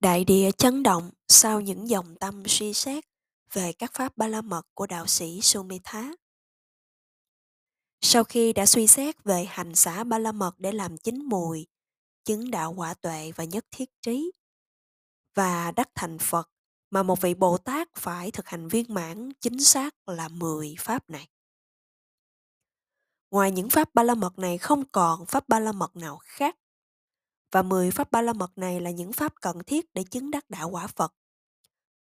Đại địa chấn động sau những dòng tâm suy xét về các pháp ba la mật của đạo sĩ Sumitha. Sau khi đã suy xét về hành xã ba la mật để làm chính mùi, chứng đạo quả tuệ và nhất thiết trí, và đắc thành Phật mà một vị Bồ Tát phải thực hành viên mãn chính xác là 10 pháp này. Ngoài những pháp ba la mật này không còn pháp ba la mật nào khác và 10 pháp ba la mật này là những pháp cần thiết để chứng đắc đạo quả Phật.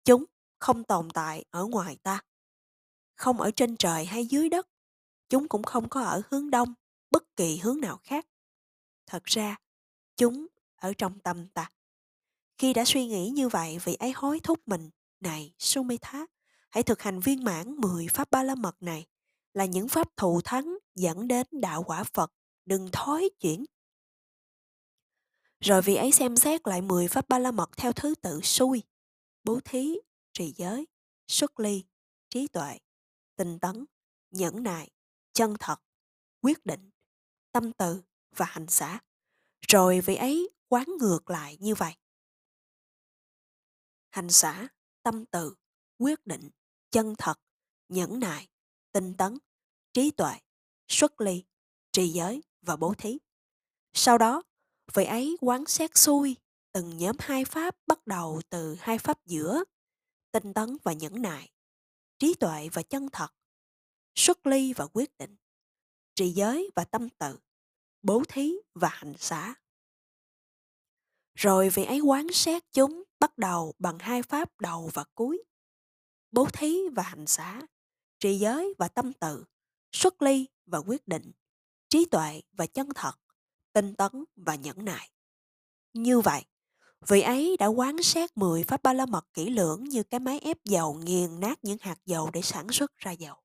Chúng không tồn tại ở ngoài ta, không ở trên trời hay dưới đất. Chúng cũng không có ở hướng đông, bất kỳ hướng nào khác. Thật ra, chúng ở trong tâm ta. Khi đã suy nghĩ như vậy, vị ấy hối thúc mình, này Sumitha, hãy thực hành viên mãn 10 pháp ba la mật này là những pháp thù thắng dẫn đến đạo quả Phật, đừng thối chuyển rồi vị ấy xem xét lại 10 pháp ba la mật theo thứ tự xui, bố thí, trì giới, xuất ly, trí tuệ, tinh tấn, nhẫn nại, chân thật, quyết định, tâm từ và hành xã. Rồi vị ấy quán ngược lại như vậy. Hành xã, tâm từ, quyết định, chân thật, nhẫn nại, tinh tấn, trí tuệ, xuất ly, trì giới và bố thí. Sau đó, Vậy ấy quán xét xuôi, từng nhóm hai pháp bắt đầu từ hai pháp giữa, tinh tấn và nhẫn nại, trí tuệ và chân thật, xuất ly và quyết định, trì giới và tâm tự, bố thí và hành xả. Rồi vị ấy quán xét chúng bắt đầu bằng hai pháp đầu và cuối, bố thí và hành xả, trì giới và tâm tự, xuất ly và quyết định, trí tuệ và chân thật, tinh tấn và nhẫn nại. Như vậy, vị ấy đã quán sát 10 pháp ba la mật kỹ lưỡng như cái máy ép dầu nghiền nát những hạt dầu để sản xuất ra dầu.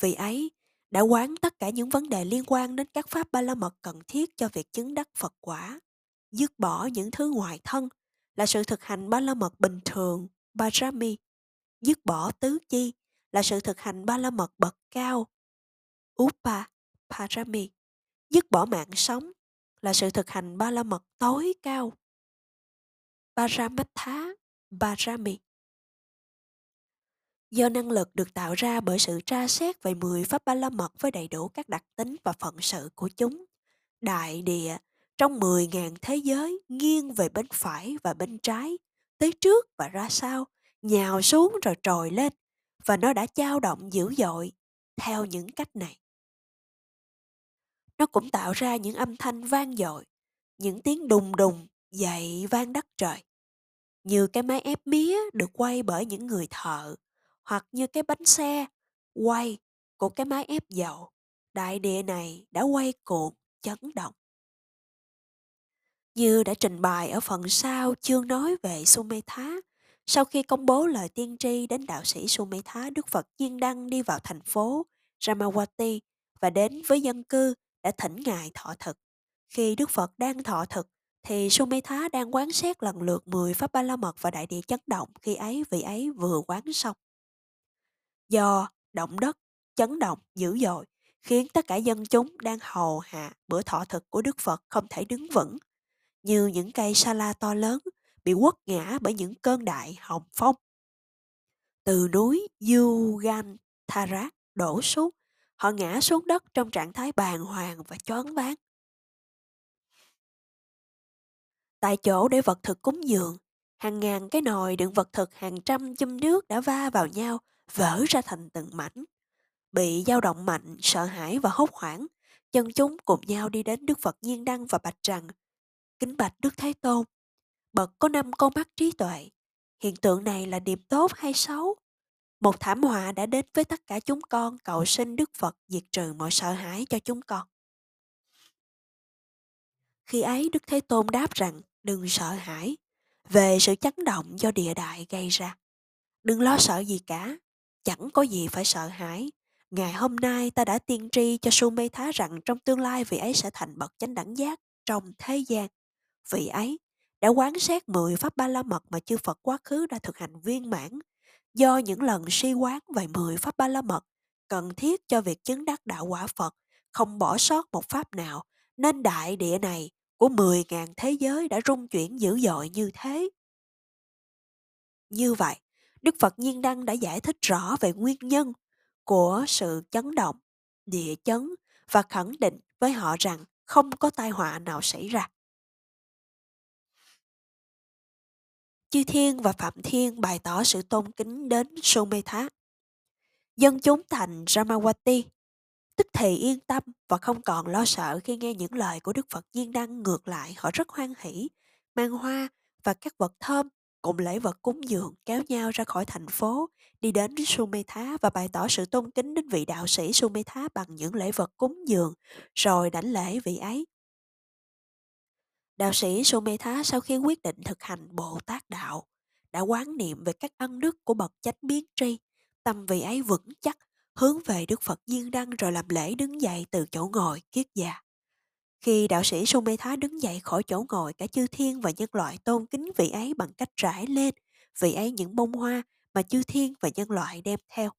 Vị ấy đã quán tất cả những vấn đề liên quan đến các pháp ba la mật cần thiết cho việc chứng đắc Phật quả, dứt bỏ những thứ ngoại thân là sự thực hành ba la mật bình thường, Bajrami, dứt bỏ tứ chi là sự thực hành ba la mật bậc cao, Upa Parami, dứt bỏ mạng sống là sự thực hành ba la mật tối cao. Paramattha Parami Do năng lực được tạo ra bởi sự tra xét về 10 pháp ba la mật với đầy đủ các đặc tính và phận sự của chúng, đại địa trong 10.000 thế giới nghiêng về bên phải và bên trái, tới trước và ra sau, nhào xuống rồi trồi lên, và nó đã dao động dữ dội theo những cách này. Nó cũng tạo ra những âm thanh vang dội, những tiếng đùng đùng dậy vang đất trời. Như cái máy ép mía được quay bởi những người thợ, hoặc như cái bánh xe quay của cái máy ép dầu. Đại địa này đã quay cuộn, chấn động. Như đã trình bày ở phần sau chương nói về Sumetha, sau khi công bố lời tiên tri đến đạo sĩ Sumetha, Đức Phật nhiên đăng đi vào thành phố Ramawati và đến với dân cư đã thỉnh ngài thọ thực. Khi Đức Phật đang thọ thực, thì Sumetha đang quán xét lần lượt 10 pháp ba la mật và đại địa chấn động khi ấy vị ấy vừa quán xong. Do động đất, chấn động dữ dội, khiến tất cả dân chúng đang hầu hạ bữa thọ thực của Đức Phật không thể đứng vững, như những cây sa la to lớn bị quất ngã bởi những cơn đại hồng phong. Từ núi Yuganthara đổ xuống, Họ ngã xuống đất trong trạng thái bàng hoàng và choáng váng. Tại chỗ để vật thực cúng dường, hàng ngàn cái nồi đựng vật thực hàng trăm chum nước đã va vào nhau, vỡ ra thành từng mảnh. Bị dao động mạnh, sợ hãi và hốt hoảng, dân chúng cùng nhau đi đến Đức Phật Nhiên Đăng và bạch rằng Kính bạch Đức Thế Tôn, bậc có năm con mắt trí tuệ. Hiện tượng này là điểm tốt hay xấu? Một thảm họa đã đến với tất cả chúng con cầu xin Đức Phật diệt trừ mọi sợ hãi cho chúng con. Khi ấy Đức Thế Tôn đáp rằng đừng sợ hãi về sự chấn động do địa đại gây ra. Đừng lo sợ gì cả, chẳng có gì phải sợ hãi. Ngày hôm nay ta đã tiên tri cho Sumetha rằng trong tương lai vị ấy sẽ thành bậc chánh đẳng giác trong thế gian. Vị ấy đã quán xét 10 pháp ba la mật mà chư Phật quá khứ đã thực hành viên mãn do những lần suy quán về 10 pháp ba la mật cần thiết cho việc chứng đắc đạo quả Phật, không bỏ sót một pháp nào, nên đại địa này của 10.000 thế giới đã rung chuyển dữ dội như thế. Như vậy, Đức Phật Nhiên Đăng đã giải thích rõ về nguyên nhân của sự chấn động, địa chấn và khẳng định với họ rằng không có tai họa nào xảy ra. Chư Thiên và Phạm Thiên bày tỏ sự tôn kính đến Sumetha. Dân chúng thành Ramawati tức thì yên tâm và không còn lo sợ khi nghe những lời của Đức Phật Nhiên Đăng ngược lại họ rất hoan hỷ, mang hoa và các vật thơm cùng lễ vật cúng dường kéo nhau ra khỏi thành phố, đi đến Sumetha và bày tỏ sự tôn kính đến vị đạo sĩ Sumetha bằng những lễ vật cúng dường, rồi đảnh lễ vị ấy. Đạo sĩ Sumetha sau khi quyết định thực hành Bồ Tát Đạo, đã quán niệm về các ân đức của bậc chánh biến tri, tâm vị ấy vững chắc, hướng về Đức Phật Diên Đăng rồi làm lễ đứng dậy từ chỗ ngồi kiết già. Khi đạo sĩ Sumetha đứng dậy khỏi chỗ ngồi, cả chư thiên và nhân loại tôn kính vị ấy bằng cách rải lên vị ấy những bông hoa mà chư thiên và nhân loại đem theo.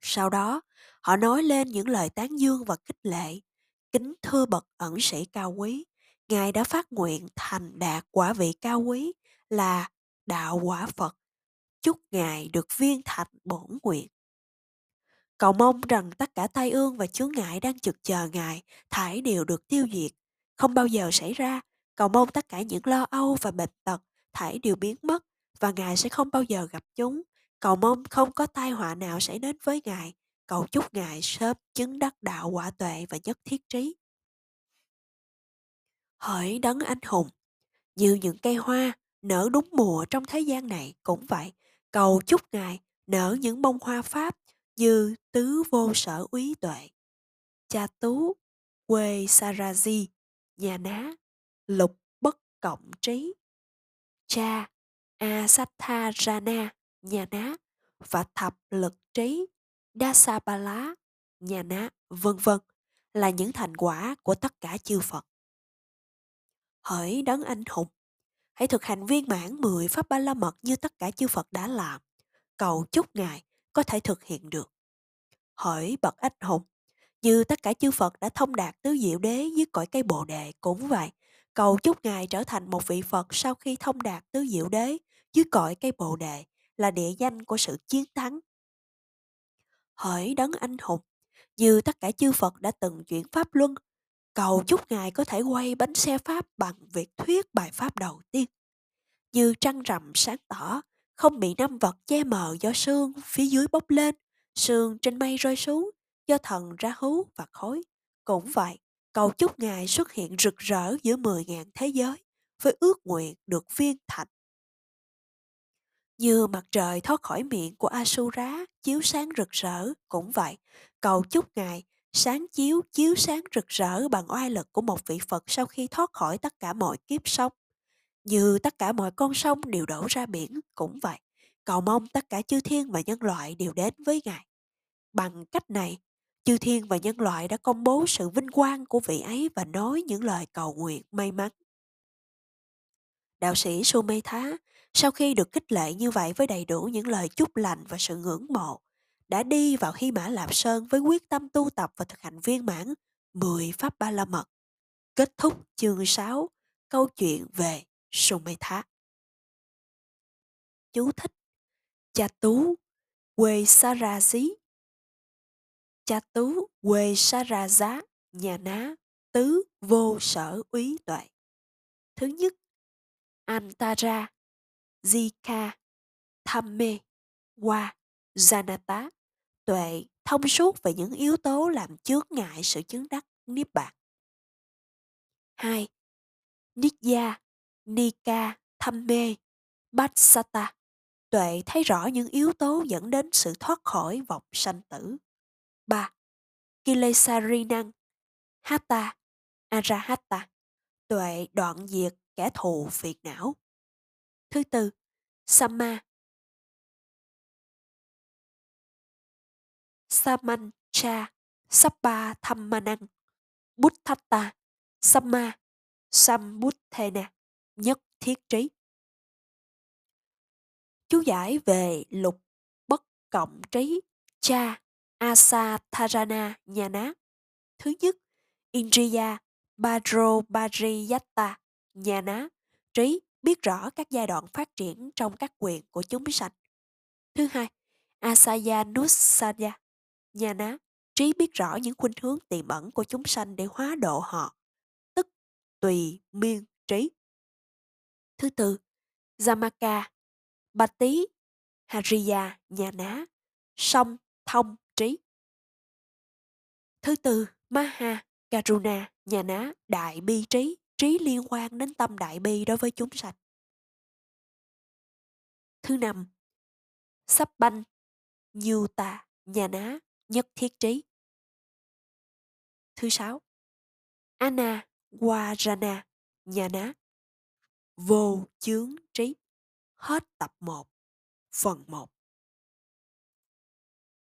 Sau đó, họ nói lên những lời tán dương và khích lệ. Kính thưa bậc ẩn sĩ cao quý, Ngài đã phát nguyện thành đạt quả vị cao quý là đạo quả Phật. Chúc Ngài được viên thành bổn nguyện. Cầu mong rằng tất cả tai ương và chướng ngại đang trực chờ Ngài thải đều được tiêu diệt, không bao giờ xảy ra. Cầu mong tất cả những lo âu và bệnh tật thải đều biến mất và Ngài sẽ không bao giờ gặp chúng. Cầu mong không có tai họa nào xảy đến với Ngài. Cầu chúc Ngài sớm chứng đắc đạo quả tuệ và nhất thiết trí. Hỡi đấng anh hùng, như những cây hoa nở đúng mùa trong thế gian này cũng vậy. Cầu chúc Ngài nở những bông hoa Pháp như tứ vô sở úy tuệ. Cha Tú, quê Saraji, nhà ná, lục bất cộng trí. Cha, Asatharana, nhà ná, và thập lực trí, Dasabala, nhà ná, vân vân là những thành quả của tất cả chư Phật. Hỡi đấng anh hùng, hãy thực hành viên mãn 10 pháp ba la mật như tất cả chư Phật đã làm. Cầu chúc Ngài có thể thực hiện được. Hỡi bậc anh hùng, như tất cả chư Phật đã thông đạt tứ diệu đế dưới cõi cây bồ đề cũng vậy. Cầu chúc Ngài trở thành một vị Phật sau khi thông đạt tứ diệu đế dưới cõi cây bồ đề là địa danh của sự chiến thắng. Hỡi đấng anh hùng, như tất cả chư Phật đã từng chuyển pháp luân, cầu chúc Ngài có thể quay bánh xe Pháp bằng việc thuyết bài Pháp đầu tiên. Như trăng rằm sáng tỏ, không bị năm vật che mờ do sương phía dưới bốc lên, sương trên mây rơi xuống, do thần ra hú và khói. Cũng vậy, cầu chúc Ngài xuất hiện rực rỡ giữa 10.000 thế giới, với ước nguyện được viên thành. Như mặt trời thoát khỏi miệng của Asura chiếu sáng rực rỡ, cũng vậy, cầu chúc Ngài sáng chiếu chiếu sáng rực rỡ bằng oai lực của một vị Phật sau khi thoát khỏi tất cả mọi kiếp sống. Như tất cả mọi con sông đều đổ ra biển, cũng vậy. Cầu mong tất cả chư thiên và nhân loại đều đến với Ngài. Bằng cách này, chư thiên và nhân loại đã công bố sự vinh quang của vị ấy và nói những lời cầu nguyện may mắn. Đạo sĩ Sumetha, sau khi được kích lệ như vậy với đầy đủ những lời chúc lành và sự ngưỡng mộ, đã đi vào Hy Mã Lạp Sơn với quyết tâm tu tập và thực hành viên mãn 10 pháp ba la mật. Kết thúc chương 6, câu chuyện về Sumetha. Chú thích Cha Tú, quê Sarasi. Cha Tú, quê Sarasá nhà ná, tứ vô sở úy tuệ. Thứ nhất, Antara, Zika, Thamme, Wa, Janata, tuệ thông suốt về những yếu tố làm chướng ngại sự chứng đắc niết bàn. 2. Nidya, Nika, Thamme, Bhatsata. tuệ thấy rõ những yếu tố dẫn đến sự thoát khỏi vòng sanh tử. 3. Kilesarinang, Hatta, Arahatta. tuệ đoạn diệt kẻ thù phiền não. Thứ tư, Sama, Samancha, Sappa Thammanang Buddhata, Samma, Sambuddhena, nhất thiết trí. Chú giải về lục bất cộng trí cha Asatharana Nhana. Thứ nhất, Indriya Badro Bariyatta, nhà ná, trí biết rõ các giai đoạn phát triển trong các quyền của chúng sanh. Thứ hai, Asayanusaya nhà ná, trí biết rõ những khuynh hướng tiềm ẩn của chúng sanh để hóa độ họ, tức tùy miên trí. Thứ tư, jamaka bà Tý, Hariya, nhà ná, song, thông, trí. Thứ tư, Maha, Karuna, nhà ná, đại bi trí, trí liên quan đến tâm đại bi đối với chúng sanh. Thứ năm, Sắp banh, Yuta, nhà ná, nhất thiết trí. Thứ sáu, Anna Guarana nhà ná, vô chướng trí. Hết tập 1, phần 1.